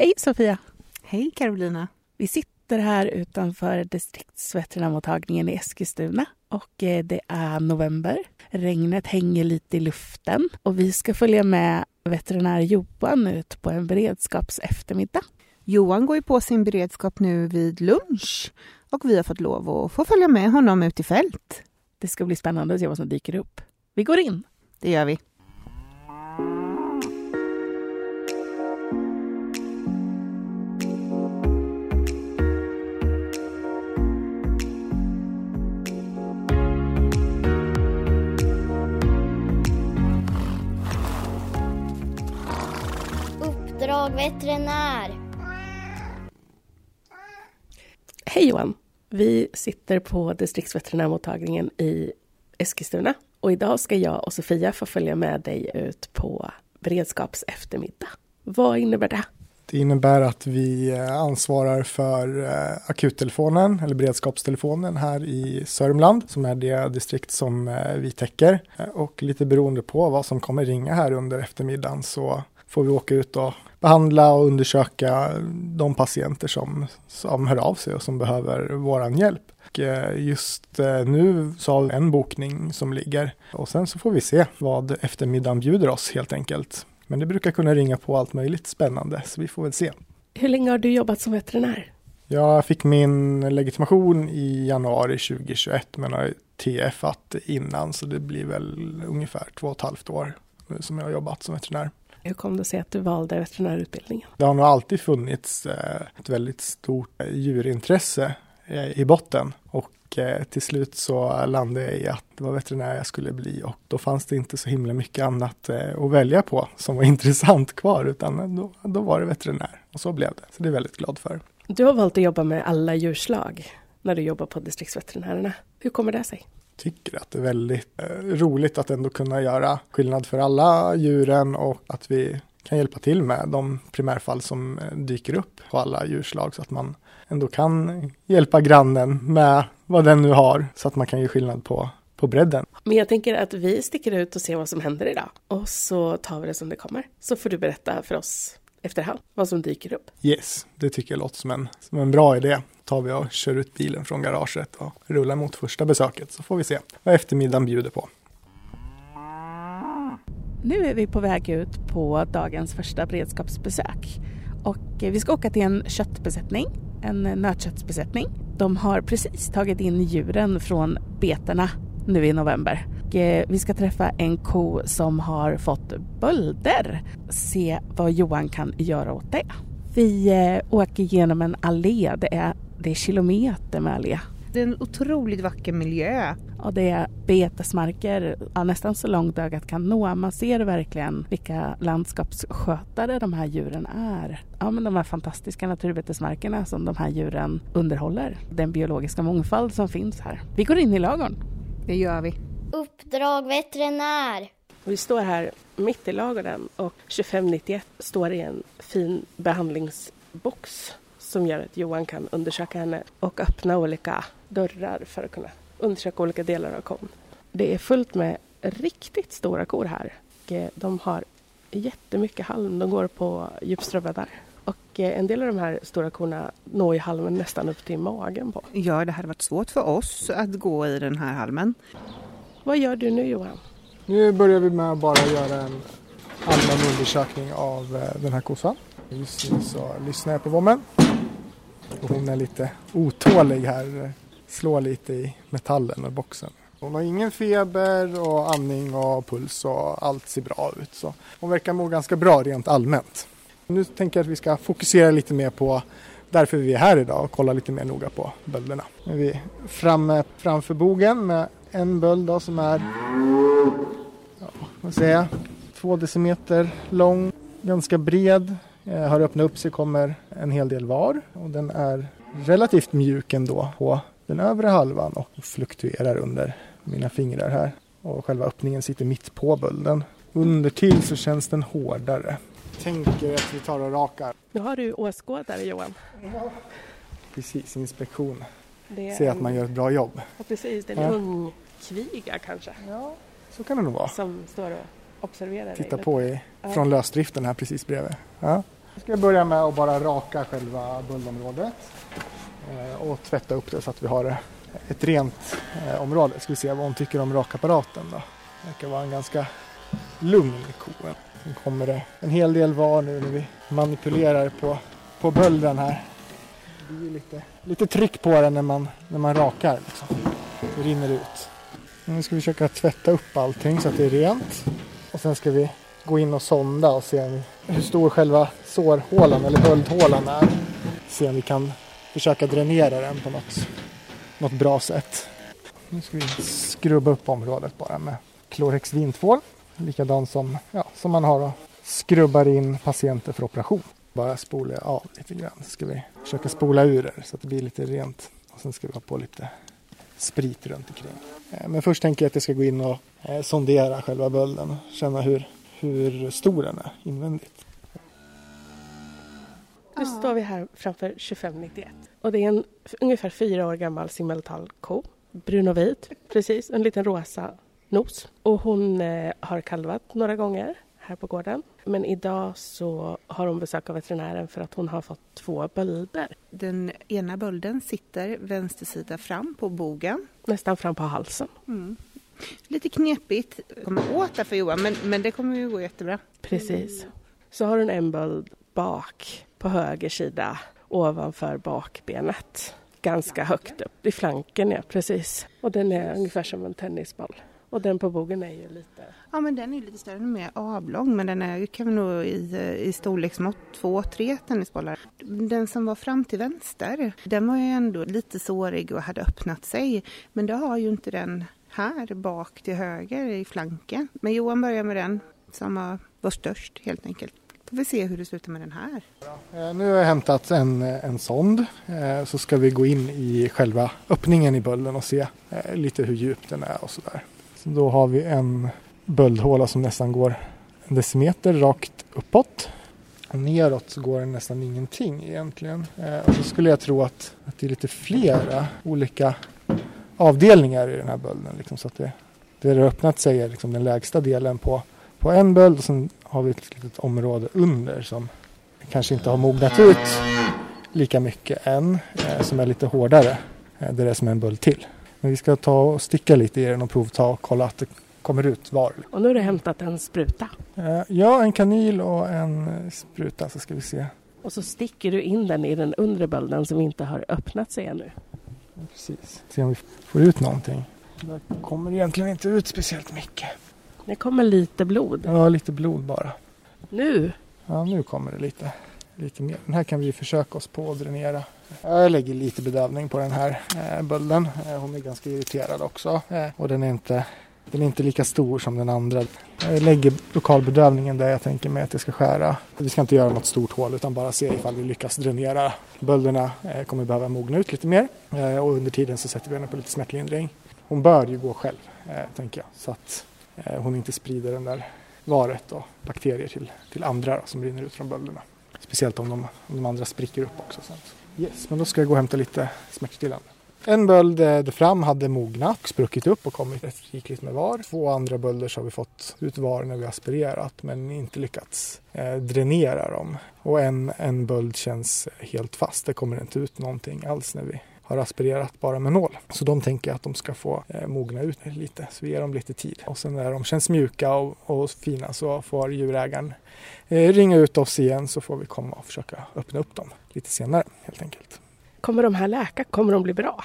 Hej Sofia! Hej Carolina! Vi sitter här utanför distriktsveterinärmottagningen i Eskilstuna och eh, det är november. Regnet hänger lite i luften och vi ska följa med veterinär Johan ut på en beredskapseftermiddag. Johan går ju på sin beredskap nu vid lunch och vi har fått lov att få följa med honom ut i fält. Det ska bli spännande att se vad som dyker upp. Vi går in! Det gör vi. Veterinär. Hej Johan! Vi sitter på distriktsveterinärmottagningen i Eskilstuna och idag ska jag och Sofia få följa med dig ut på beredskapseftermiddag. Vad innebär det? Det innebär att vi eh, ansvarar för eh, akuttelefonen eller beredskapstelefonen här i Sörmland som är det distrikt som eh, vi täcker. Och lite beroende på vad som kommer ringa här under eftermiddagen så får vi åka ut och behandla och undersöka de patienter som, som hör av sig och som behöver våran hjälp. Och just nu så har vi en bokning som ligger och sen så får vi se vad eftermiddagen bjuder oss helt enkelt. Men det brukar kunna ringa på allt möjligt spännande, så vi får väl se. Hur länge har du jobbat som veterinär? Jag fick min legitimation i januari 2021 men har TFat innan så det blir väl ungefär två och ett halvt år som jag har jobbat som veterinär. Hur kom det sig att du valde veterinärutbildningen? Det har nog alltid funnits eh, ett väldigt stort djurintresse i botten och till slut så landade jag i att det var veterinär jag skulle bli och då fanns det inte så himla mycket annat att välja på som var intressant kvar utan då, då var det veterinär och så blev det. Så det är jag väldigt glad för. Du har valt att jobba med alla djurslag när du jobbar på distriktsveterinärerna. Hur kommer det sig? Tycker att det är väldigt eh, roligt att ändå kunna göra skillnad för alla djuren och att vi kan hjälpa till med de primärfall som eh, dyker upp på alla djurslag så att man ändå kan hjälpa grannen med vad den nu har så att man kan ge skillnad på, på bredden. Men jag tänker att vi sticker ut och ser vad som händer idag och så tar vi det som det kommer. Så får du berätta för oss efterhand vad som dyker upp. Yes, det tycker jag låter som en, som en bra idé. tar vi och kör ut bilen från garaget och rullar mot första besöket så får vi se vad eftermiddagen bjuder på. Nu är vi på väg ut på dagens första beredskapsbesök och vi ska åka till en köttbesättning, en nötköttsbesättning. De har precis tagit in djuren från betena nu i november. Vi ska träffa en ko som har fått bölder. Se vad Johan kan göra åt det. Vi eh, åker genom en allé. Det är, det är kilometer med allé. Det är en otroligt vacker miljö. Och det är betesmarker, ja, nästan så långt ögat kan nå. Man ser verkligen vilka landskapsskötare de här djuren är. Ja, men de här fantastiska naturbetesmarkerna som de här djuren underhåller. Den biologiska mångfald som finns här. Vi går in i lagorn. Det gör vi. Uppdrag veterinär. Vi står här mitt i lagren och 2591 står i en fin behandlingsbox som gör att Johan kan undersöka henne och öppna olika dörrar för att kunna undersöka olika delar av kon. Det är fullt med riktigt stora kor här. De har jättemycket halm. De går på djupströbäddar. Och en del av de här stora korna når ju halmen nästan upp till magen på. Ja, det hade varit svårt för oss att gå i den här halmen. Vad gör du nu Johan? Nu börjar vi med att bara göra en allmän undersökning av den här kossan. Just nu så lyssnar jag på vommen. Och hon är lite otålig här, slår lite i metallen och boxen. Hon har ingen feber och andning och puls och allt ser bra ut. Så hon verkar må ganska bra rent allmänt. Nu tänker jag att vi ska fokusera lite mer på därför vi är här idag och kolla lite mer noga på bölderna. Nu är vi framme framför bogen med en böld då som är ja, vad säger jag, två decimeter lång, ganska bred. Eh, har öppnat upp sig kommer en hel del var och den är relativt mjuk ändå på den övre halvan och fluktuerar under mina fingrar här. Och själva öppningen sitter mitt på bölden. Under till så känns den hårdare. Tänker att vi tar och rakar. Nu har du åskådare Johan. Ja. Precis, inspektion. Se att man gör ett bra jobb. Ja, precis, det är en Ja. ung kviga kanske. Ja, så kan det nog vara. Som står och observerar dig. Titta lite. på i, Ja. från lösdriften här precis bredvid. Ja. Jag ska börja med att bara raka själva buldområdet eh, och tvätta upp det så att vi har ett rent eh, område. Ska vi se vad hon tycker om rakapparaten då. Det verkar vara en ganska lugn ko. Sen kommer det en hel del var nu när vi manipulerar på, på bölden här. Det blir lite, lite tryck på den när man, när man rakar. Liksom. Det rinner ut. Nu ska vi försöka tvätta upp allting så att det är rent. Och sen ska vi gå in och sonda och se hur stor själva sårhålan eller böldhålan är. Se om vi kan försöka dränera den på något, något bra sätt. Nu ska vi skrubba upp området bara med klorhexidintvål. Likadant som, ja, som man har och skrubbar in patienter för operation. Bara spola av lite grann. Så ska vi försöka spola ur det så att det blir lite rent. Och sen ska vi ha på lite sprit runt omkring. Eh, men först tänker jag att jag ska gå in och eh, sondera själva bölden känna hur, hur stor den är invändigt. Nu står vi här framför 2591 och det är en ungefär fyra år gammal simmental-ko. Brun och vit, precis. En liten rosa nos. Och hon eh, har kalvat några gånger här på gården. Men idag så har hon besök av veterinären för att hon har fått två bölder. Den ena bölden sitter vänster sida fram på bogen. Nästan fram på halsen. Mm. Lite knepigt att komma åt där för Johan, men, men det kommer ju gå jättebra. Precis. Så har hon en böld bak på höger sida ovanför bakbenet. Ganska högt upp i flanken, ja precis. Och den är ungefär som en tennisboll. Och den på bogen är ju lite... Ja men den är lite större, den är mer avlång men den är kan vi nog i, i storleksmått två, tre tennisbollar. Den som var fram till vänster, den var ju ändå lite sårig och hade öppnat sig. Men det har ju inte den här bak till höger i flanken. Men Johan börjar med den som var, var störst helt enkelt. Får vi se hur det slutar med den här. Eh, nu har jag hämtat en, en sond eh, så ska vi gå in i själva öppningen i bölden och se eh, lite hur djup den är och sådär. Då har vi en böldhåla som nästan går en decimeter rakt uppåt. Och neråt så går det nästan ingenting egentligen. Eh, och så skulle jag tro att, att det är lite flera olika avdelningar i den här bölden. Liksom, så att det, det har öppnat sig är liksom den lägsta delen på, på en böld och sen har vi ett litet område under som kanske inte har mognat ut lika mycket än, eh, som är lite hårdare. Eh, det är det som är en böld till. Men vi ska ta och sticka lite i den och provta och kolla att det kommer ut var. Och nu har du hämtat en spruta. Eh, ja, en kanyl och en spruta så ska vi se. Och så sticker du in den i den undre bölden som inte har öppnat sig ännu. Precis, se om vi får ut någonting. Det kommer egentligen inte ut speciellt mycket. Det kommer lite blod. Ja, lite blod bara. Nu? Ja, nu kommer det lite, lite mer. Den här kan vi försöka oss på att dränera. Jag lägger lite bedövning på den här eh, bölden. Eh, hon är ganska irriterad också eh, och den är, inte, den är inte lika stor som den andra. Jag lägger lokalbedövningen där jag tänker mig att jag ska skära. Vi ska inte göra något stort hål utan bara se ifall vi lyckas dränera. Bölderna eh, kommer behöva mogna ut lite mer och under tiden så sätter vi henne på lite smärtlindring. Hon bör ju gå själv, tänker jag, så att hon inte sprider den där varet och bakterier till, till andra då, som rinner ut från bölderna. Speciellt om de, om de andra spricker upp också. Sen. Yes, men då ska jag gå och hämta lite smärtstillande. En böld där fram hade mognat spruckit upp och kommit ett rikligt med var. Två andra bölder så har vi fått ut var när vi aspirerat men inte lyckats eh, dränera dem. Och en, en böld känns helt fast. Det kommer inte ut någonting alls när vi har aspirerat bara med nål. Så de tänker att de ska få eh, mogna ut lite, så vi ger dem lite tid. Och sen när de känns mjuka och, och fina så får djurägaren eh, ringa ut oss igen så får vi komma och försöka öppna upp dem lite senare helt enkelt. Kommer de här läka? Kommer de bli bra?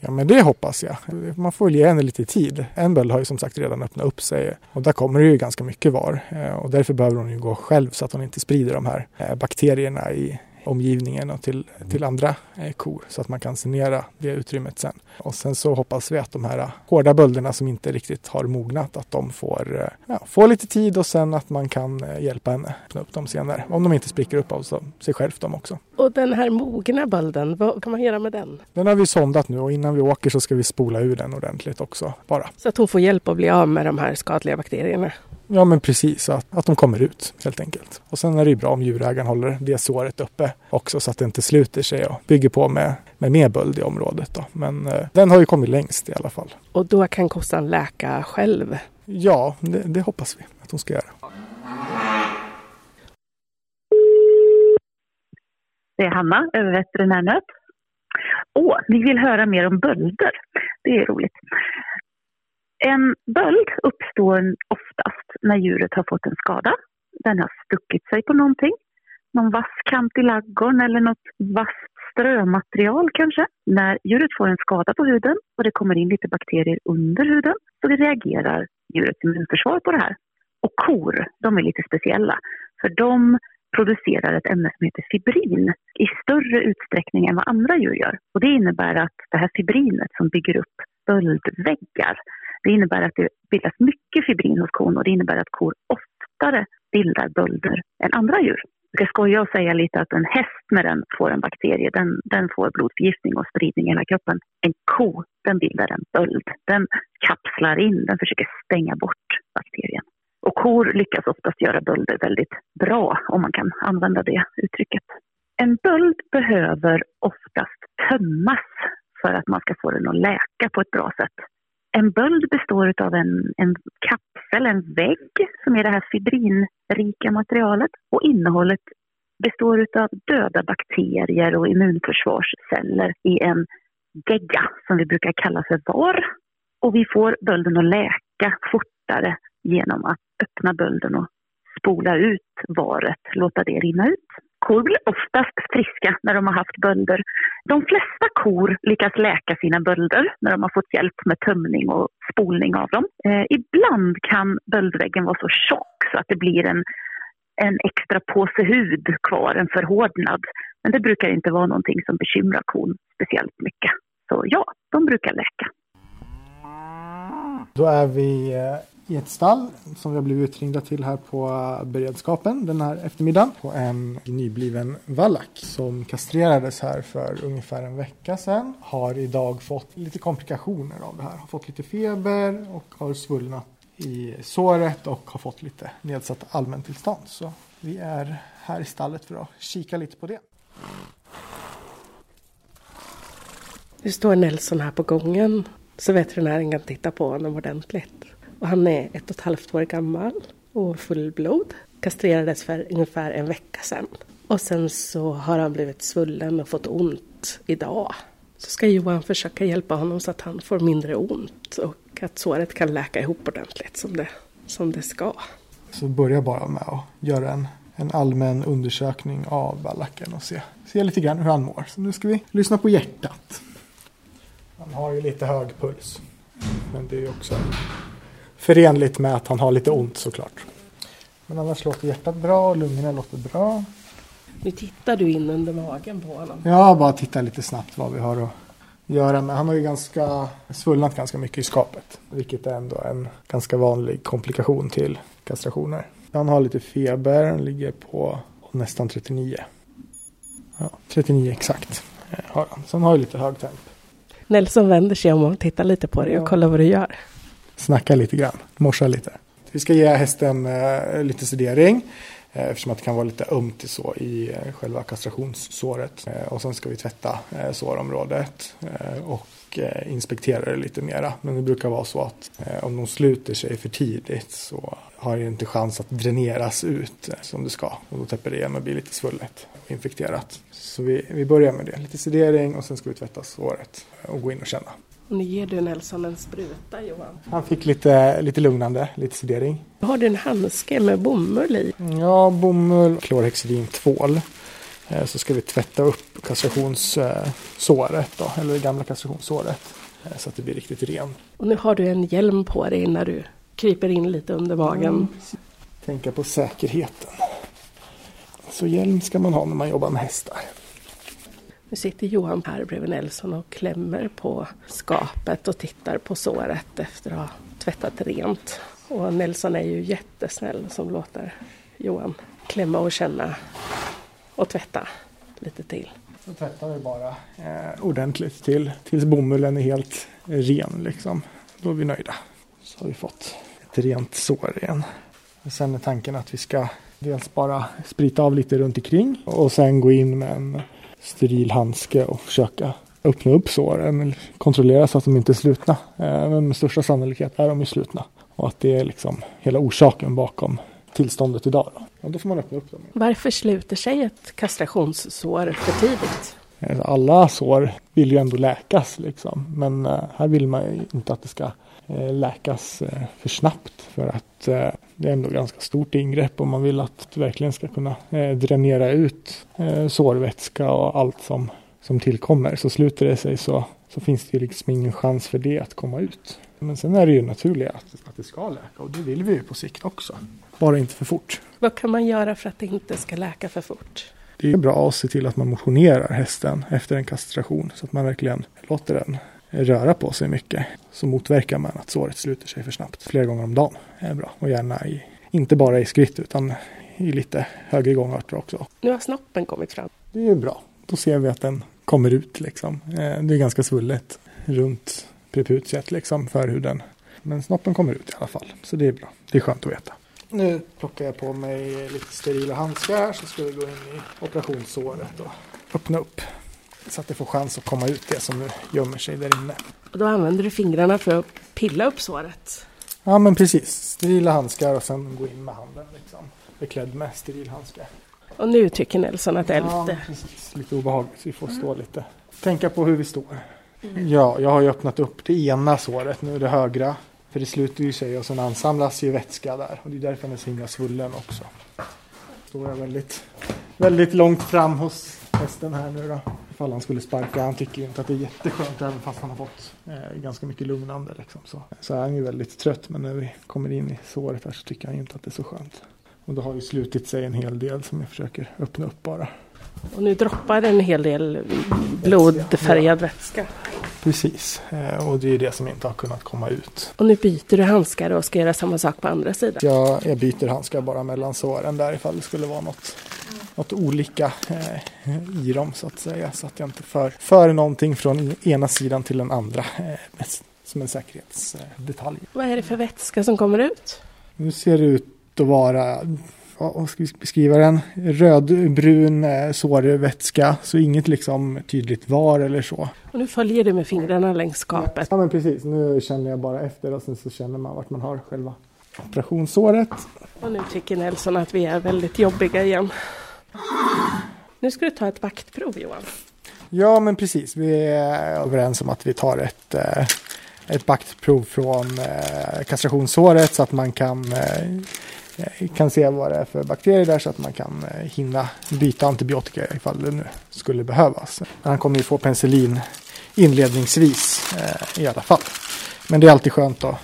Ja men det hoppas jag. Man får ge henne lite tid. En böld har ju som sagt redan öppnat upp sig och där kommer det ju ganska mycket var. Eh, och därför behöver hon ju gå själv så att hon inte sprider de här eh, bakterierna i, omgivningen och till, till andra eh, kor så att man kan sanera det utrymmet sen. Och sen så hoppas vi att de här hårda bölderna som inte riktigt har mognat att de får, eh, ja, får lite tid och sen att man kan eh, hjälpa henne öppna upp dem senare. Om de inte spricker upp av sig själv de också. Och den här mogna bölden, vad kan man göra med den? Den har vi sondat nu och innan vi åker så ska vi spola ur den ordentligt också bara. Så att hon får hjälp att bli av med de här skadliga bakterierna? Ja men precis, att, att de kommer ut helt enkelt. Och sen är det ju bra om djurägaren håller det såret uppe också så att det inte sluter sig och bygger på med, med mer böld i området. Då. Men eh, den har ju kommit längst i alla fall. Och då kan kossan läka själv? Ja, det, det hoppas vi att hon ska göra. Det är Hanna, överveterinärnöt. Åh, ni vill höra mer om bölder. Det är roligt. En böld uppstår oftast när djuret har fått en skada. Den har stuckit sig på någonting. Någon vass kant i laggorn eller något vasst strömaterial kanske. När djuret får en skada på huden och det kommer in lite bakterier under huden så reagerar djurets immunförsvar på det här. Och kor, de är lite speciella. För de producerar ett ämne som heter fibrin i större utsträckning än vad andra djur gör. Och det innebär att det här fibrinet som bygger upp böldväggar, det innebär att det bildas mycket fibrin hos kon och det innebär att kor oftare bildar bölder än andra djur. Jag ska skoja och säga lite att en häst när den får en bakterie, den, den får blodförgiftning och spridning i hela kroppen. En ko, den bildar en böld. Den kapslar in, den försöker stänga bort bakterien. Och kor lyckas oftast göra bölder väldigt bra, om man kan använda det uttrycket. En böld behöver oftast tömmas för att man ska få den att läka på ett bra sätt. En böld består av en, en kapsel, en vägg, som är det här fibrinrika materialet. Och innehållet består av döda bakterier och immunförsvarsceller i en gegga som vi brukar kalla för var. Och vi får bölden att läka fortare genom att öppna bölden och spola ut varet, låta det rinna ut. Kor blir oftast friska när de har haft bölder. De flesta kor lyckas läka sina bölder när de har fått hjälp med tömning och spolning av dem. Eh, ibland kan böldväggen vara så tjock så att det blir en, en extra påse hud kvar, en förhårdnad. Men det brukar inte vara någonting som bekymrar kon speciellt mycket. Så ja, de brukar läka. Då är vi eh, i ett stall som vi har blivit utringda till här på eh, beredskapen den här eftermiddagen. På en nybliven vallack som kastrerades här för ungefär en vecka sedan. Har idag fått lite komplikationer av det här. Har fått lite feber och har svullnat i såret och har fått lite nedsatt allmäntillstånd. Så vi är här i stallet för att kika lite på det. Nu står Nelson här på gången så veterinären kan titta på honom ordentligt. Och han är ett och ett halvt år gammal och fullblod. Kastrerades för ungefär en vecka sedan. Och sen så har han blivit svullen och fått ont idag. Så ska Johan försöka hjälpa honom så att han får mindre ont och att såret kan läka ihop ordentligt som det, som det ska. Så börja bara med att göra en, en allmän undersökning av ballacken och se, se lite grann hur han mår. Så nu ska vi lyssna på hjärtat. Han har ju lite hög puls. Men det är också förenligt med att han har lite ont såklart. Men annars låter hjärtat bra och lungorna låter bra. Nu tittar du in under magen på honom. Ja, bara titta lite snabbt vad vi har att göra med. Han har ju ganska svullnat ganska mycket i skapet. Vilket är ändå en ganska vanlig komplikation till kastrationer. Han har lite feber, han ligger på nästan 39. Ja, 39 exakt eh, har han. Så han har ju lite hög temp. Nelson vänder sig om och tittar lite på dig och kollar vad du gör snacka lite grann, morsa lite. Vi ska ge hästen eh, lite sedering eh, eftersom att det kan vara lite ömt så i eh, själva kastrationssåret. Eh, och sen ska vi tvätta eh, sårområdet eh, och eh, inspektera det lite mera. Men det brukar vara så att eh, om de sluter sig för tidigt så har det inte chans att dräneras ut eh, som det ska. Och då täpper det igen och blir lite svullet och infekterat. Så vi, vi börjar med det. Lite sedering och sen ska vi tvätta såret och gå in och känna. Och nu ger du Nelson en spruta Johan. Han fick lite, lite lugnande, lite sedering. Har du en handske med bomull i? Ja, bomull, klorhexidin, tvål. Eh, så ska vi tvätta upp kastrationssåret då, eller det gamla kastrationssåret. Eh, så att det blir riktigt rent. Och nu har du en hjälm på dig när du kryper in lite under magen. Mm. Tänka på säkerheten. Så hjälm ska man ha när man jobbar med hästar. Nu sitter Johan här bredvid Nelson och klämmer på skapet och tittar på såret efter att ha tvättat rent. Och Nelson är ju jättesnäll som låter Johan klämma och känna och tvätta lite till. Så tvättar vi bara eh, ordentligt till, tills bomullen är helt ren. Liksom. Då är vi nöjda. Så har vi fått ett rent sår igen. Och sen är tanken att vi ska dels bara sprita av lite runt omkring och sen gå in med en steril handske och försöka öppna upp såren. Kontrollera så att de inte är slutna. Eh, men med största sannolikhet är de ju slutna. Och att det är liksom hela orsaken bakom tillståndet idag. Då. Och då får man öppna upp dem. Varför sluter sig ett kastrationssår för tidigt? Eh, alla sår vill ju ändå läkas liksom. Men eh, här vill man ju inte att det ska läkas för snabbt. För att det är ändå ganska stort ingrepp och man vill att det verkligen ska kunna dränera ut sårvätska och allt som, som tillkommer. Så sluter det sig så, så finns det ju liksom ingen chans för det att komma ut. Men sen är det ju naturligt att, att det ska läka och det vill vi ju på sikt också. Bara inte för fort. Vad kan man göra för att det inte ska läka för fort? Det är bra att se till att man motionerar hästen efter en kastration så att man verkligen låter den röra på sig mycket. Så motverkar man att såret sluter sig för snabbt. Flera gånger om dagen är bra och gärna i, inte bara i skritt utan i lite högre gångarter också. Nu har snoppen kommit fram. Det är bra. Då ser vi att den kommer ut liksom. Eh, det är ganska svullet runt preputiet liksom för hur den men snoppen kommer ut i alla fall. Så det är bra. Det är skönt att veta. Nu plockar jag på mig lite sterila handskar så ska vi gå in i operationssåret och öppna upp. Så att det får chans att komma ut det som nu gömmer sig där inne. Och då använder du fingrarna för att pilla upp såret? Ja men precis. Sterila handskar och sen gå in med handen liksom. Beklädd med sterilhandskar. Och nu tycker Nelson att det är lite... Ja, precis. Lite obehagligt. Vi får stå lite. Tänka på hur vi står. Mm. Ja, jag har ju öppnat upp det ena såret. Nu det högra. För det sluter ju sig och sen ansamlas ju vätska där. Och det är därför den är så himla svullen också. Står jag väldigt, väldigt långt fram hos hästen här nu då. Ifall han skulle sparka. Han tycker ju inte att det är jätteskönt även fast han har fått eh, ganska mycket lugnande. Liksom, så. så är han ju väldigt trött. Men när vi kommer in i såret här så tycker han ju inte att det är så skönt. Och det har ju slutit sig en hel del som jag försöker öppna upp bara. Och nu droppar en hel del blodfärgad vätska. Precis, eh, och det är det som inte har kunnat komma ut. Och nu byter du handskar och ska göra samma sak på andra sidan? Ja, jag byter handskar bara mellan såren där ifall det skulle vara något, något olika eh, i dem så att säga. Så att jag inte för, för någonting från ena sidan till den andra eh, som en säkerhetsdetalj. Vad är det för vätska som kommer ut? Nu ser det ut att vara vad ska vi beskriva den? Rödbrun eh, sårvätska, så inget liksom tydligt var eller så. Och nu följer du med fingrarna längs skapet. Ja men precis, nu känner jag bara efter och sen så känner man vart man har själva operationssåret. Och nu tycker Nelson att vi är väldigt jobbiga igen. Nu ska du ta ett vaktprov Johan. Ja men precis, vi är överens om att vi tar ett eh, ett baktprov från eh, kastrationssåret så att man kan Eh, kan se vad det är för bakterier där så att man kan eh, hinna byta antibiotika ifall det nu skulle behövas. Han kommer ju få penicillin inledningsvis eh, i alla fall. Men det är alltid skönt att,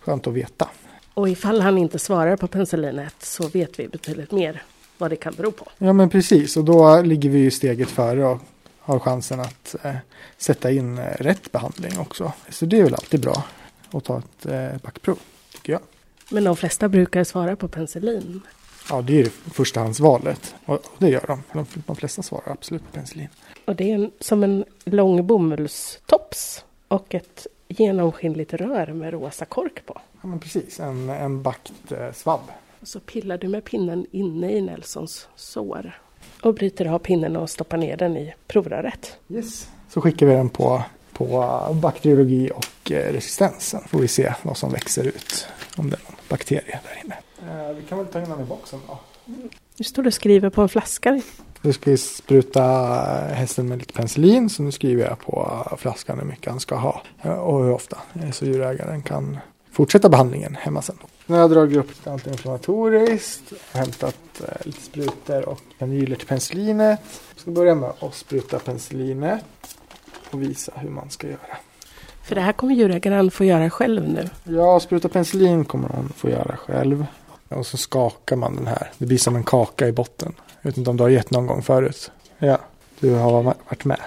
skönt att veta. Och ifall han inte svarar på penicillinet så vet vi betydligt mer vad det kan bero på. Ja men precis och då ligger vi ju steget före och har chansen att eh, sätta in eh, rätt behandling också. Så det är väl alltid bra att ta ett eh, jag. Men de flesta brukar svara på penicillin. Ja, det är förstahandsvalet. Och det gör de. De, de flesta svarar absolut på penicillin. Och det är en, som en lång bomullstops och ett genomskinligt rör med rosa kork på. Ja, men precis. En, en bakt eh, svabb. Och så pillar du med pinnen inne i Nelsons sår. Och bryter av pinnen och stoppar ner den i provröret. Yes. Så skickar vi den på, på bakteriologi och eh, resistensen. Får vi se vad som växer ut om det är någon bakterie där inne. Eh, vi kan väl ta in den i boxen då. Nu står du och skriver på en flaska. Nu ska vi spruta hästen med lite penicillin så nu skriver jag på flaskan hur mycket han ska ha eh, och hur ofta. Eh, så djurägaren kan fortsätta behandlingen hemma sen. Nu har jag dragit upp lite antiinflammatoriskt, hämtat lite sprutor och kanyler till penicillinet. Jag ska börja med att spruta penicillinet och visa hur man ska göra. För det här kommer djurägaren få göra själv nu? Ja, spruta penicillin kommer hon få göra själv. Och så skakar man den här. Det blir som en kaka i botten. Jag vet inte om du har gett någon gång förut. Ja, du har varit med.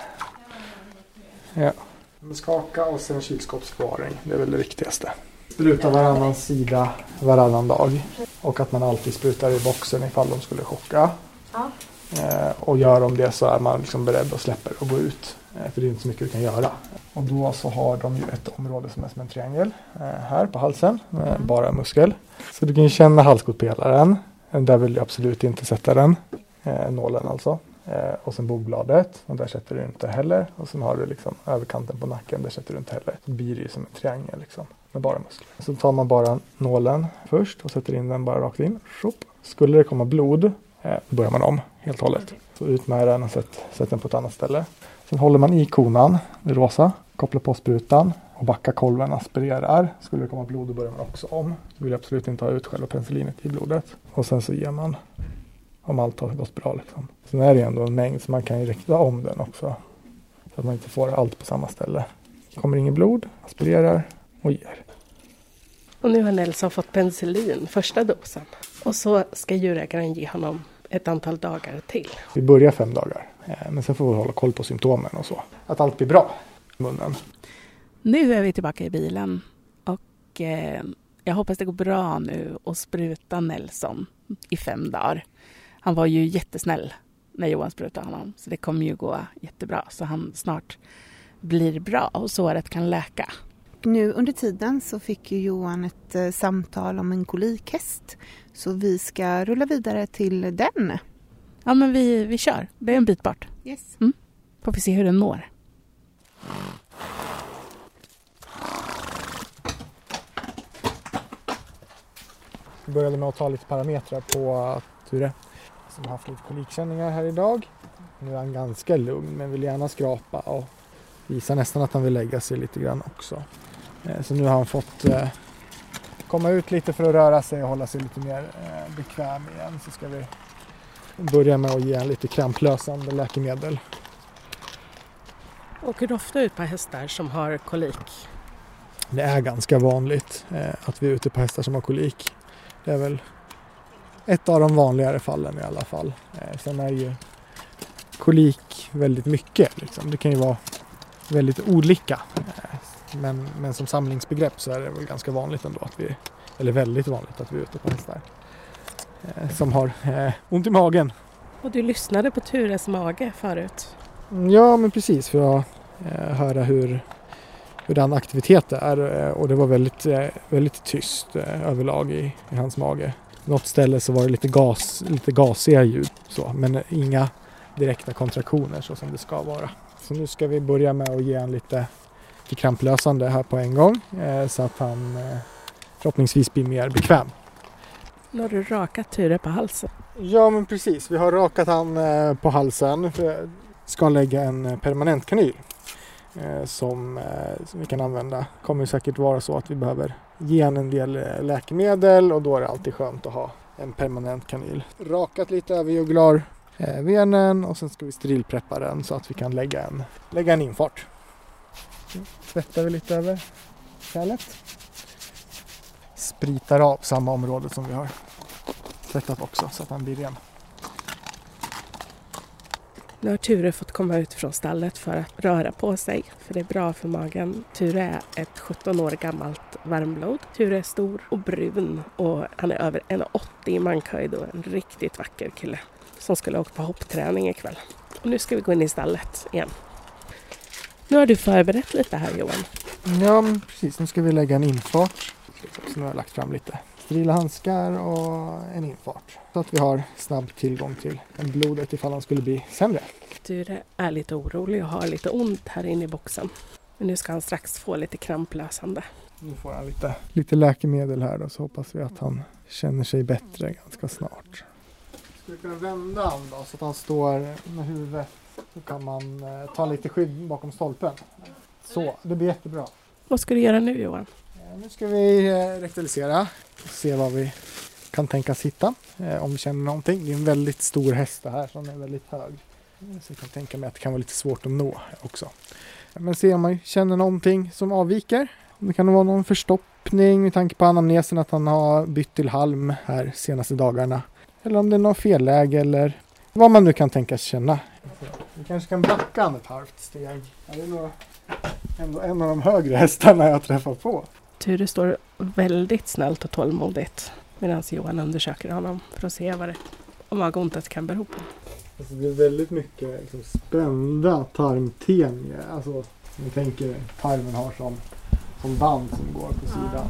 Ja. Skaka och sen kylskåpsförvaring. Det är väl det viktigaste. Spruta varannan sida varannan dag. Och att man alltid sprutar i boxen ifall de skulle chocka. Ja. Eh, och gör de det så är man liksom beredd att släppa det och gå ut. Eh, för det är inte så mycket du kan göra. Och då så har de ju ett område som är som en triangel eh, här på halsen. Bara muskel. Så du kan ju känna halskotpelaren. Där vill jag absolut inte sätta den. Nålen alltså. Eh, och sen bogbladet och där sätter du inte heller. Och sen har du liksom överkanten på nacken, där sätter du inte heller. Då blir det ju som en triangel liksom, med bara muskler. Så tar man bara nålen först och sätter in den bara rakt in. Skulle det komma blod, eh, då börjar man om helt och hållet. Så ut med den och sätt, sätt den på ett annat ställe. Sen håller man i konan, det rosa, kopplar på sprutan och backar kolven, aspirerar. Skulle det komma blod då börjar man också om. Du vill absolut inte ha ut själva penicillinet i blodet. Och sen så ger man om allt har gått bra. Liksom. Sen är det ändå en mängd så man kan ju rikta om den också. Så att man inte får allt på samma ställe. Kommer inget blod, aspirerar och ger. Och nu har Nelson fått penicillin, första dosen. Och så ska djurägaren ge honom ett antal dagar till. Vi börjar fem dagar, men sen får vi hålla koll på symptomen och så. Att allt blir bra i munnen. Nu är vi tillbaka i bilen och eh, jag hoppas det går bra nu att spruta Nelson i fem dagar. Han var ju jättesnäll när Johan sprutade honom så det kommer ju gå jättebra så han snart blir bra och såret kan läka. Nu under tiden så fick ju Johan ett eh, samtal om en kolikhäst så vi ska rulla vidare till den. Ja men vi, vi kör, det är en bit bort. Yes. Får vi se hur den mår. Vi började med att ta lite parametrar på Ture som har haft lite kolikkänningar här idag. Nu är han ganska lugn men vill gärna skrapa och visar nästan att han vill lägga sig lite grann också. Eh, Så nu har han fått eh, komma ut lite för att röra sig och hålla sig lite mer eh, bekväm igen. Så ska vi börja med att ge lite kramplösande läkemedel. Åker du ofta ut på hästar som har kolik? Det är ganska vanligt eh, att vi är ute på hästar som har kolik. Det är väl ett av de vanligare fallen i alla fall. Eh, sen är ju kolik väldigt mycket. Liksom. Det kan ju vara väldigt olika. Eh, men, men som samlingsbegrepp så är det väl ganska vanligt ändå att vi, eller väldigt vanligt att vi är ute på hästar som har eh, ont i magen. Och du lyssnade på Tures mage förut. Ja, men precis för att eh, höra hur, hur den aktivitet är eh, och det var väldigt, eh, väldigt tyst eh, överlag i, i hans mage. Något ställe så var det lite, gas, lite gasiga ljud så, men inga direkta kontraktioner så som det ska vara. Så nu ska vi börja med att ge honom lite, kramplösande här på en gång eh, så att han eh, förhoppningsvis blir mer bekväm. Nu har du rakat Ture på halsen. Ja men precis, vi har rakat han eh, på halsen. För ska lägga en eh, permanent kanyl eh, som, som vi kan använda. kommer säkert vara så att vi behöver ge han en del läkemedel och då är det alltid skönt att ha en permanent kanyl. Rakat lite över jugularvenen venen och sen ska vi sterilpreppa den så att vi kan lägga en, lägga en infart. Så Tvättar vi lite över kärlet. Spritar av samma område som vi har tvättat också så att han blir ren. Nu har Ture fått komma ut från stallet för att röra på sig, för det är bra för magen. Ture är ett 17 år gammalt varmblod. Ture är stor och brun och han är över 1,80 i mankhöjd och en riktigt vacker kille som skulle åka på hoppträning ikväll. Och nu ska vi gå in i stallet igen. Nu har du förberett lite här Johan. Ja, precis. Nu ska vi lägga en infart. Så nu har jag lagt fram lite sterila handskar och en infart. Så att vi har snabb tillgång till en blodet ifall han skulle bli sämre. Ture är lite orolig och har lite ont här inne i boxen. Men nu ska han strax få lite kramplösande. Nu får han lite, lite läkemedel här då så hoppas vi att han känner sig bättre ganska snart. Ska vi kunna vända han då så att han står med huvudet så kan man eh, ta lite skydd bakom stolpen. Så, det blir jättebra. Vad ska du göra nu Johan? Nu ska vi eh, rektalisera och se vad vi kan tänkas hitta. Eh, om vi känner någonting. Det är en väldigt stor häst det här som är väldigt hög. Eh, så jag kan tänka mig att det kan vara lite svårt att nå också. Men se om man känner någonting som avviker. Det kan vara någon förstoppning med tanke på anamnesen att han har bytt till halm här senaste dagarna. Eller om det är något felläge eller vad man nu kan tänkas känna. Vi kanske kan backa han ett halvt steg. Det är nog ändå en av de högre hästarna jag träffat på. Ture står väldigt snällt och tålmodigt medan Johan undersöker honom för att se vad det, om magontet kan bero på. Alltså det är väldigt mycket liksom spända tarmtenier. Alltså om tänker tarmen har som, som band som går på sidan.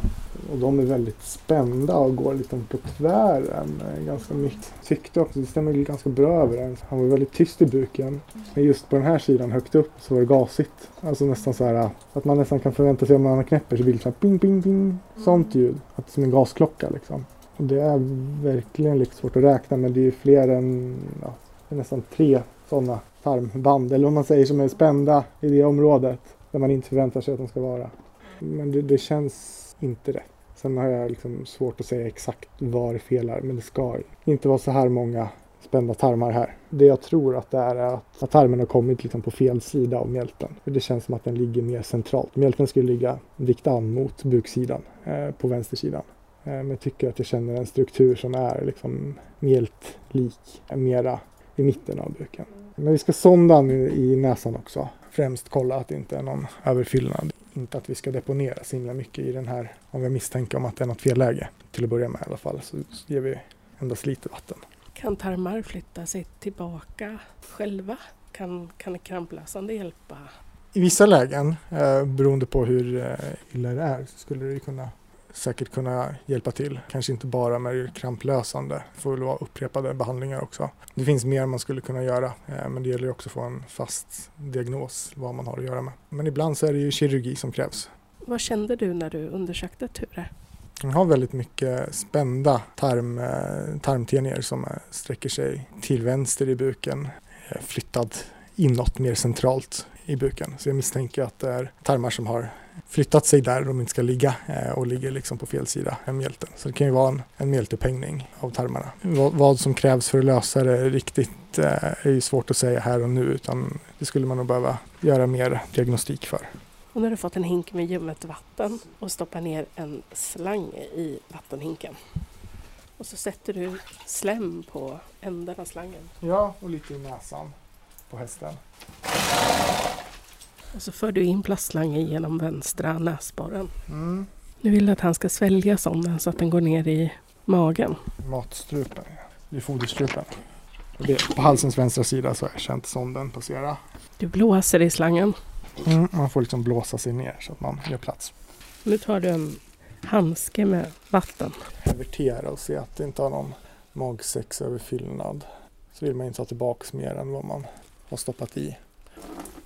Och de är väldigt spända och går liksom på tvären eh, ganska mycket. Tyckte också, det stämmer ganska bra överens. Han var väldigt tyst i buken. Men just på den här sidan högt upp så var det gasigt. Alltså nästan så här att man nästan kan förvänta sig om man knäpper så blir det så här ping, ping, ping. Sånt ljud. Att som en gasklocka liksom. Och det är verkligen lite svårt att räkna men det är fler än ja, nästan tre sådana tarmband eller om man säger som är spända i det området där man inte förväntar sig att de ska vara. Men det, det känns inte rätt. Sen har jag liksom svårt att säga exakt var det felar men det ska inte vara så här många spända tarmar här. Det jag tror att det är är att, att tarmen har kommit liksom på fel sida av mjälten. Det känns som att den ligger mer centralt. Mjälten skulle ligga riktad an mot buksidan eh, på vänstersidan. Eh, men jag tycker att jag känner en struktur som är liksom mjältlik, eh, mera i mitten av buken. Men vi ska sonda nu i näsan också. Främst kolla att det inte är någon överfyllnad. Inte att vi ska deponera så himla mycket i den här, om vi misstänker om att det är något fel läge. Till att börja med i alla fall så ger vi endast lite vatten. Kan tarmar flytta sig tillbaka själva? Kan, kan kramplösande hjälpa? I vissa lägen, eh, beroende på hur eh, illa det är, så skulle det kunna säkert kunna hjälpa till. Kanske inte bara med kramplösande, det får väl vara upprepade behandlingar också. Det finns mer man skulle kunna göra, eh, men det gäller också att få en fast diagnos vad man har att göra med. Men ibland så är det ju kirurgi som krävs. Vad kände du när du undersökte Ture? Han har väldigt mycket spända tarm, eh, tarmtenier som eh, sträcker sig till vänster i buken, flyttad inåt mer centralt i buken. Så jag misstänker att det är tarmar som har flyttat sig där de inte ska ligga eh, och ligger liksom på fel sida av mjälten. Så det kan ju vara en, en mjältupphängning av tarmarna. Vad, vad, som krävs för att lösa det riktigt eh, är ju svårt att säga här och nu utan det skulle man nog behöva göra mer diagnostik för. Och nu har du fått en hink med ljummet vatten och stoppar ner en slang i vattenhinken. Och så sätter du slem på änden av slangen. Ja, och lite i näsan på hästen. Och så för du in plastslangen genom vänstra näsborren. Mm. Nu vill du att han ska svälja sonden så att den går ner i magen. Matstrupen, i foderstrupen. På halsens vänstra sida så har jag känt sonden passera. Du blåser i slangen. Mm, man får liksom blåsa sig ner så att man gör plats. Nu tar du en handske med vatten. Vertera och se att det inte har någon magsäcksöverfyllnad. Så vill man inte ta tillbaks mer än vad man har stoppat i.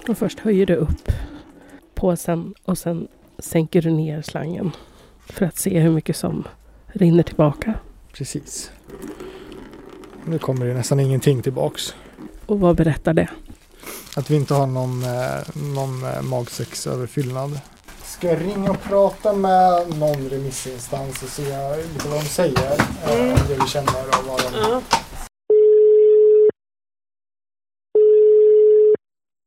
Och först höjer du upp påsen och sen sänker du ner slangen för att se hur mycket som rinner tillbaka. Precis. Nu kommer det nästan ingenting tillbaks. Och vad berättar det? Att vi inte har någon, eh, någon eh, magsäcksöverfyllnad. Ska jag ringa och prata med någon remissinstans och se vad de säger? Mm. Det vi känner och vad de... Ja.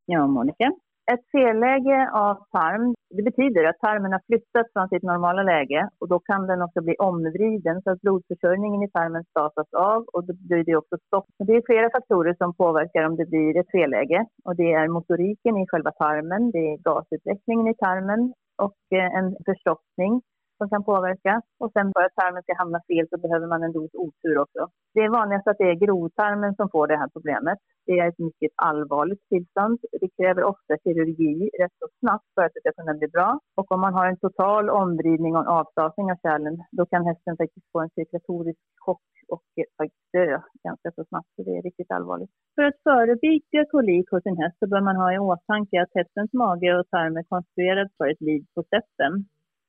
Ja, Monica. Ett felläge av tarm, det betyder att tarmen har flyttat från sitt normala läge och då kan den också bli omvriden så att blodförsörjningen i tarmen startas av och då blir det också stopp. Det är flera faktorer som påverkar om det blir ett felläge och det är motoriken i själva tarmen, det är gasutvecklingen i tarmen och eh, en förstoppning som kan påverka. Och sen för att tarmen ska hamna fel så behöver man en dos otur också. Det är vanligast att det är grovtarmen som får det här problemet. Det är ett mycket allvarligt tillstånd. Det kräver ofta kirurgi rätt så snabbt för att det ska kunna bli bra. Och om man har en total omvridning och en avstasning av kärlen, då kan hästen faktiskt få en cirkulatorisk chock och eh, faktiskt dö ganska så snabbt. Så det är riktigt allvarligt. För att förebygga kolik hos en häst så bör man ha i åtanke att hästens mage och tarm är konstruerad för ett liv på sätten.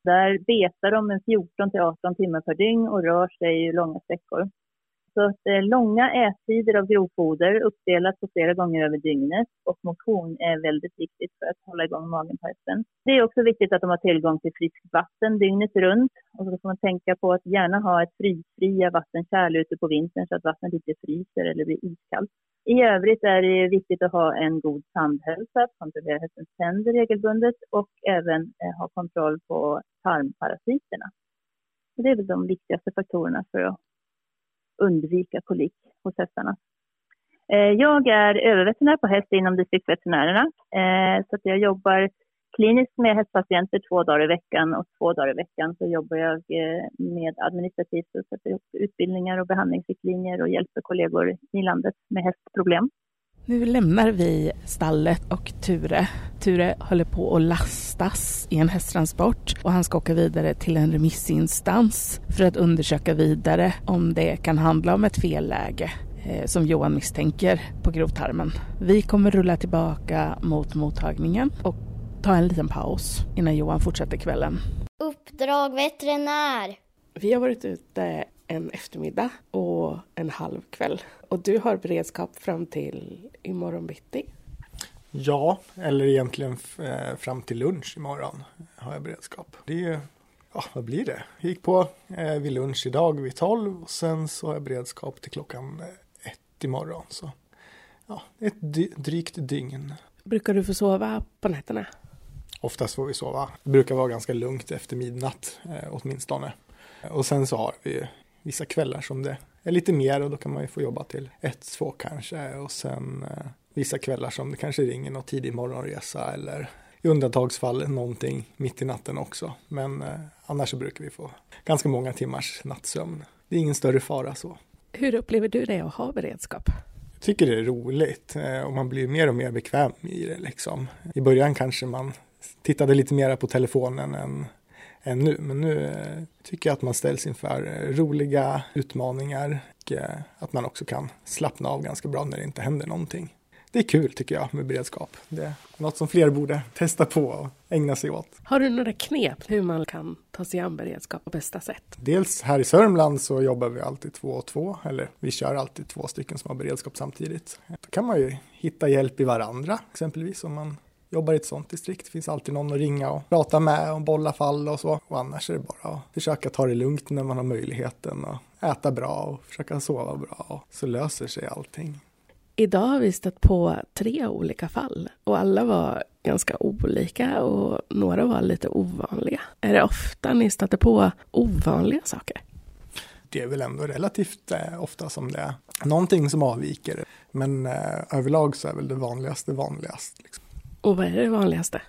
Där betar de en 14 till 18 timmar per dygn och rör sig långa sträckor. Så att eh, långa ättider av grovfoder uppdelat på flera gånger över dygnet och motion är väldigt viktigt för att hålla igång magen på hästen. Det är också viktigt att de har tillgång till friskt vatten dygnet runt och så får man tänka på att gärna ha ett frysfria vattenkärl ute på vintern så att vattnet inte fryser eller blir iskallt. I övrigt är det viktigt att ha en god tandhälsa, kontrollera hästens tänder regelbundet och även eh, ha kontroll på tarmparasiterna. Det är väl de viktigaste faktorerna för att undvika kolik hos hästarna. Eh, jag är överveterinär på häst inom distriktsveterinärerna. Eh, så att jag jobbar kliniskt med hästpatienter två dagar i veckan och två dagar i veckan så jobbar jag eh, med administrativt och sätter ihop utbildningar och behandlingsriktlinjer och hjälper kollegor i landet med hästproblem. Nu lämnar vi stallet och Ture. Ture håller på att lastas i en hästtransport och han ska åka vidare till en remissinstans för att undersöka vidare om det kan handla om ett felläge eh, som Johan misstänker på grovtarmen. Vi kommer rulla tillbaka mot mottagningen och ta en liten paus innan Johan fortsätter kvällen. Uppdrag veterinär. Vi har varit ute en eftermiddag och en halv kväll. Och du har beredskap fram till imorgon bitti. Ja, eller egentligen eh, fram till lunch imorgon har jag beredskap. Det är ja, vad blir det? Jag gick på eh, vid lunch idag vid 12 och sen så har jag beredskap till klockan eh, ett imorgon. Så ja, ett dy drygt dygn. Brukar du få sova på nätterna? Oftast får vi sova. Det brukar vara ganska lugnt efter midnatt eh, åtminstone. Och sen så har vi vissa kvällar som det är lite mer och då kan man ju få jobba till ett, två kanske och sen eh, vissa kvällar som det kanske ringer någon tidig morgonresa eller i undantagsfall någonting mitt i natten också. Men eh, annars så brukar vi få ganska många timmars nattsömn. Det är ingen större fara så. Hur upplever du det att ha beredskap? Jag tycker det är roligt eh, och man blir mer och mer bekväm i det liksom. I början kanske man tittade lite mer på telefonen än än nu. Men nu eh, tycker jag att man ställs inför eh, roliga utmaningar och eh, att man också kan slappna av ganska bra när det inte händer någonting. Det är kul tycker jag med beredskap. Det är något som fler borde testa på och ägna sig åt. Har du några knep hur man kan ta sig an beredskap på bästa sätt? Dels här i Sörmland så jobbar vi alltid två och två, eller vi kör alltid två stycken som har beredskap samtidigt. Då kan man ju hitta hjälp i varandra, exempelvis om man jobbar i ett sånt distrikt. Finns alltid någon att ringa och prata med och bolla fall och så. Och annars är det bara att försöka ta det lugnt när man har möjligheten och äta bra och försöka sova bra. Och så löser sig allting. Idag har vi stött på tre olika fall och alla var ganska olika och några var lite ovanliga. Är det ofta ni stöter på ovanliga saker? Det är väl ändå relativt eh, ofta som det är någonting som avviker. Men eh, överlag så är väl det vanligaste vanligast. Liksom. Och vad är det vanligaste?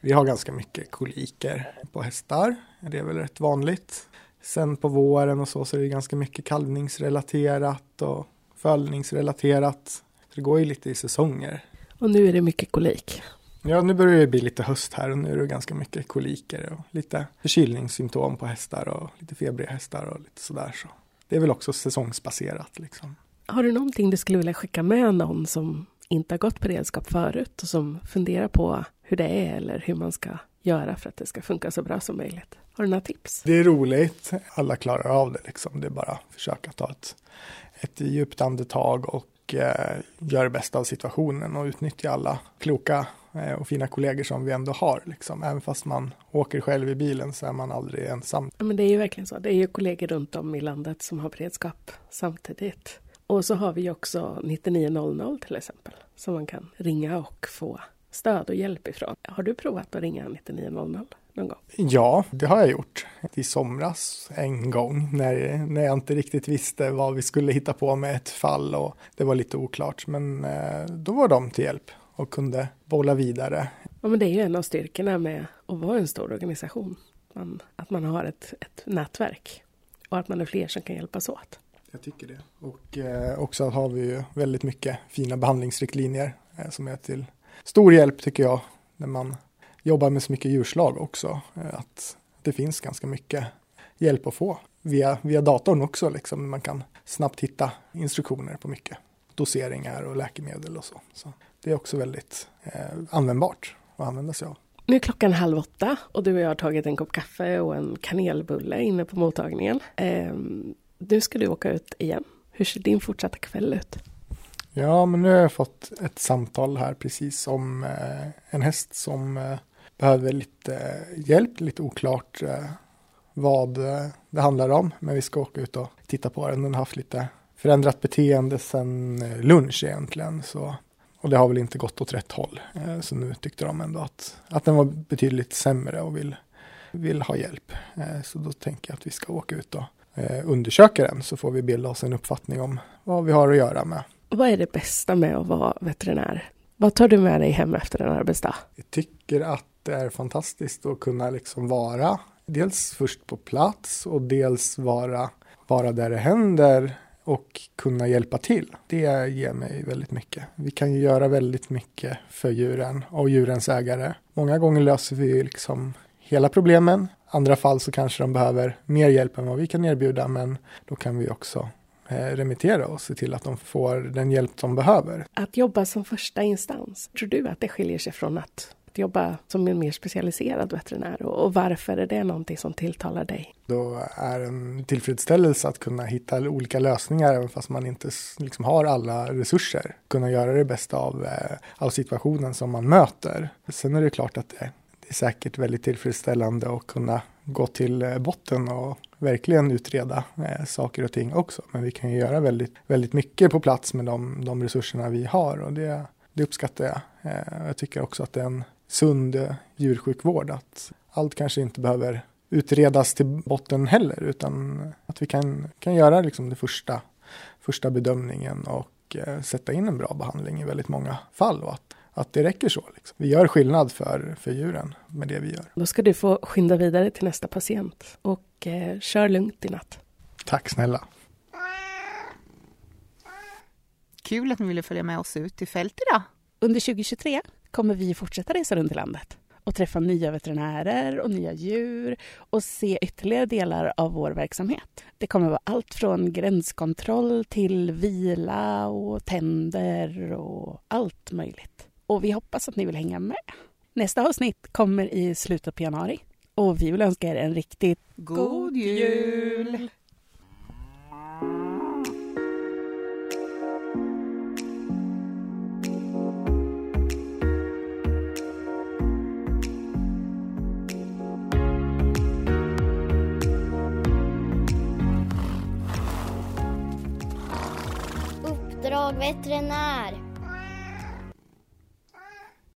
Vi har ganska mycket koliker på hästar. Det är väl rätt vanligt. Sen på våren och så, så är det ganska mycket kalvningsrelaterat och följningsrelaterat. Det går ju lite i säsonger. Och nu är det mycket kolik. Ja, nu börjar det bli lite höst här och nu är det ganska mycket koliker och lite förkylningssymptom på hästar och lite febriga hästar och lite sådär. Så det är väl också säsongsbaserat liksom. Har du någonting du skulle vilja skicka med någon som inte har gått beredskap förut och som funderar på hur det är eller hur man ska göra för att det ska funka så bra som möjligt. Har du några tips? Det är roligt. Alla klarar av det liksom. Det är bara att försöka ta ett, ett djupt andetag och eh, göra det bästa av situationen och utnyttja alla kloka eh, och fina kollegor som vi ändå har. Liksom. Även fast man åker själv i bilen så är man aldrig ensam. Ja, men det är ju verkligen så. Det är ju kollegor runt om i landet som har beredskap samtidigt. Och så har vi också 9900 till exempel som man kan ringa och få stöd och hjälp ifrån. Har du provat att ringa 9900 någon gång? Ja, det har jag gjort. I somras en gång när, när jag inte riktigt visste vad vi skulle hitta på med ett fall och det var lite oklart. Men eh, då var de till hjälp och kunde bolla vidare. Ja, men det är ju en av styrkorna med att vara en stor organisation. Man, att man har ett, ett nätverk och att man är fler som kan hjälpas åt. Jag tycker det. Och eh, också har vi ju väldigt mycket fina behandlingsriktlinjer eh, som är till stor hjälp tycker jag när man jobbar med så mycket djurslag också. Eh, att det finns ganska mycket hjälp att få via, via datorn också. Liksom. Man kan snabbt hitta instruktioner på mycket doseringar och läkemedel och så. så det är också väldigt eh, användbart att använda sig av. Nu är klockan halv åtta och du och jag har tagit en kopp kaffe och en kanelbulle inne på mottagningen. Ehm, du nu ska du åka ut igen. Hur ser din fortsatta kväll ut? Ja, men nu har jag fått ett samtal här precis om eh, en häst som eh, behöver lite eh, hjälp, lite oklart eh, vad eh, det handlar om. Men vi ska åka ut och titta på den. Den har haft lite förändrat beteende sedan eh, lunch egentligen. Så, och det har väl inte gått åt rätt håll. Eh, så nu tyckte de ändå att, att den var betydligt sämre och vill, vill ha hjälp. Eh, så då tänker jag att vi ska åka ut och eh, undersöka den så får vi bilda oss en uppfattning om vad vi har att göra med. Vad är det bästa med att vara veterinär? Vad tar du med dig hem efter en arbetsdag? Jag tycker att det är fantastiskt att kunna liksom vara dels först på plats och dels vara, vara där det händer och kunna hjälpa till. Det ger mig väldigt mycket. Vi kan ju göra väldigt mycket för djuren och djurens ägare. Många gånger löser vi liksom hela problemen. Andra fall så kanske de behöver mer hjälp än vad vi kan erbjuda, men då kan vi också eh, remittera och se till att de får den hjälp de behöver. Att jobba som första instans, tror du att det skiljer sig från att jobba som en mer specialiserad veterinär och varför är det någonting som tilltalar dig? Då är en tillfredsställelse att kunna hitta olika lösningar även fast man inte liksom har alla resurser. Kunna göra det bästa av, eh, av situationen som man möter. Sen är det klart att det, det är säkert väldigt tillfredsställande att kunna gå till eh, botten och verkligen utreda eh, saker och ting också. Men vi kan ju göra väldigt, väldigt mycket på plats med de, de resurserna vi har och det, det uppskattar jag. Eh, jag tycker också att det är en sund eh, djursjukvård. Att allt kanske inte behöver utredas till botten heller utan att vi kan, kan göra liksom det första, första bedömningen och eh, sätta in en bra behandling i väldigt många fall och att, att det räcker så. Liksom. Vi gör skillnad för, för djuren med det vi gör. Då ska du få skynda vidare till nästa patient och eh, kör lugnt i natt. Tack snälla. Kul att ni ville följa med oss ut i fält idag. Under 2023 kommer vi fortsätta resa runt i landet och träffa nya veterinärer och nya djur och se ytterligare delar av vår verksamhet. Det kommer vara allt från gränskontroll till vila och tänder och allt möjligt. Och vi hoppas att ni vill hänga med. Nästa avsnitt kommer i slutet på januari och vi vill önska er en riktigt God jul! Uppdrag veterinär.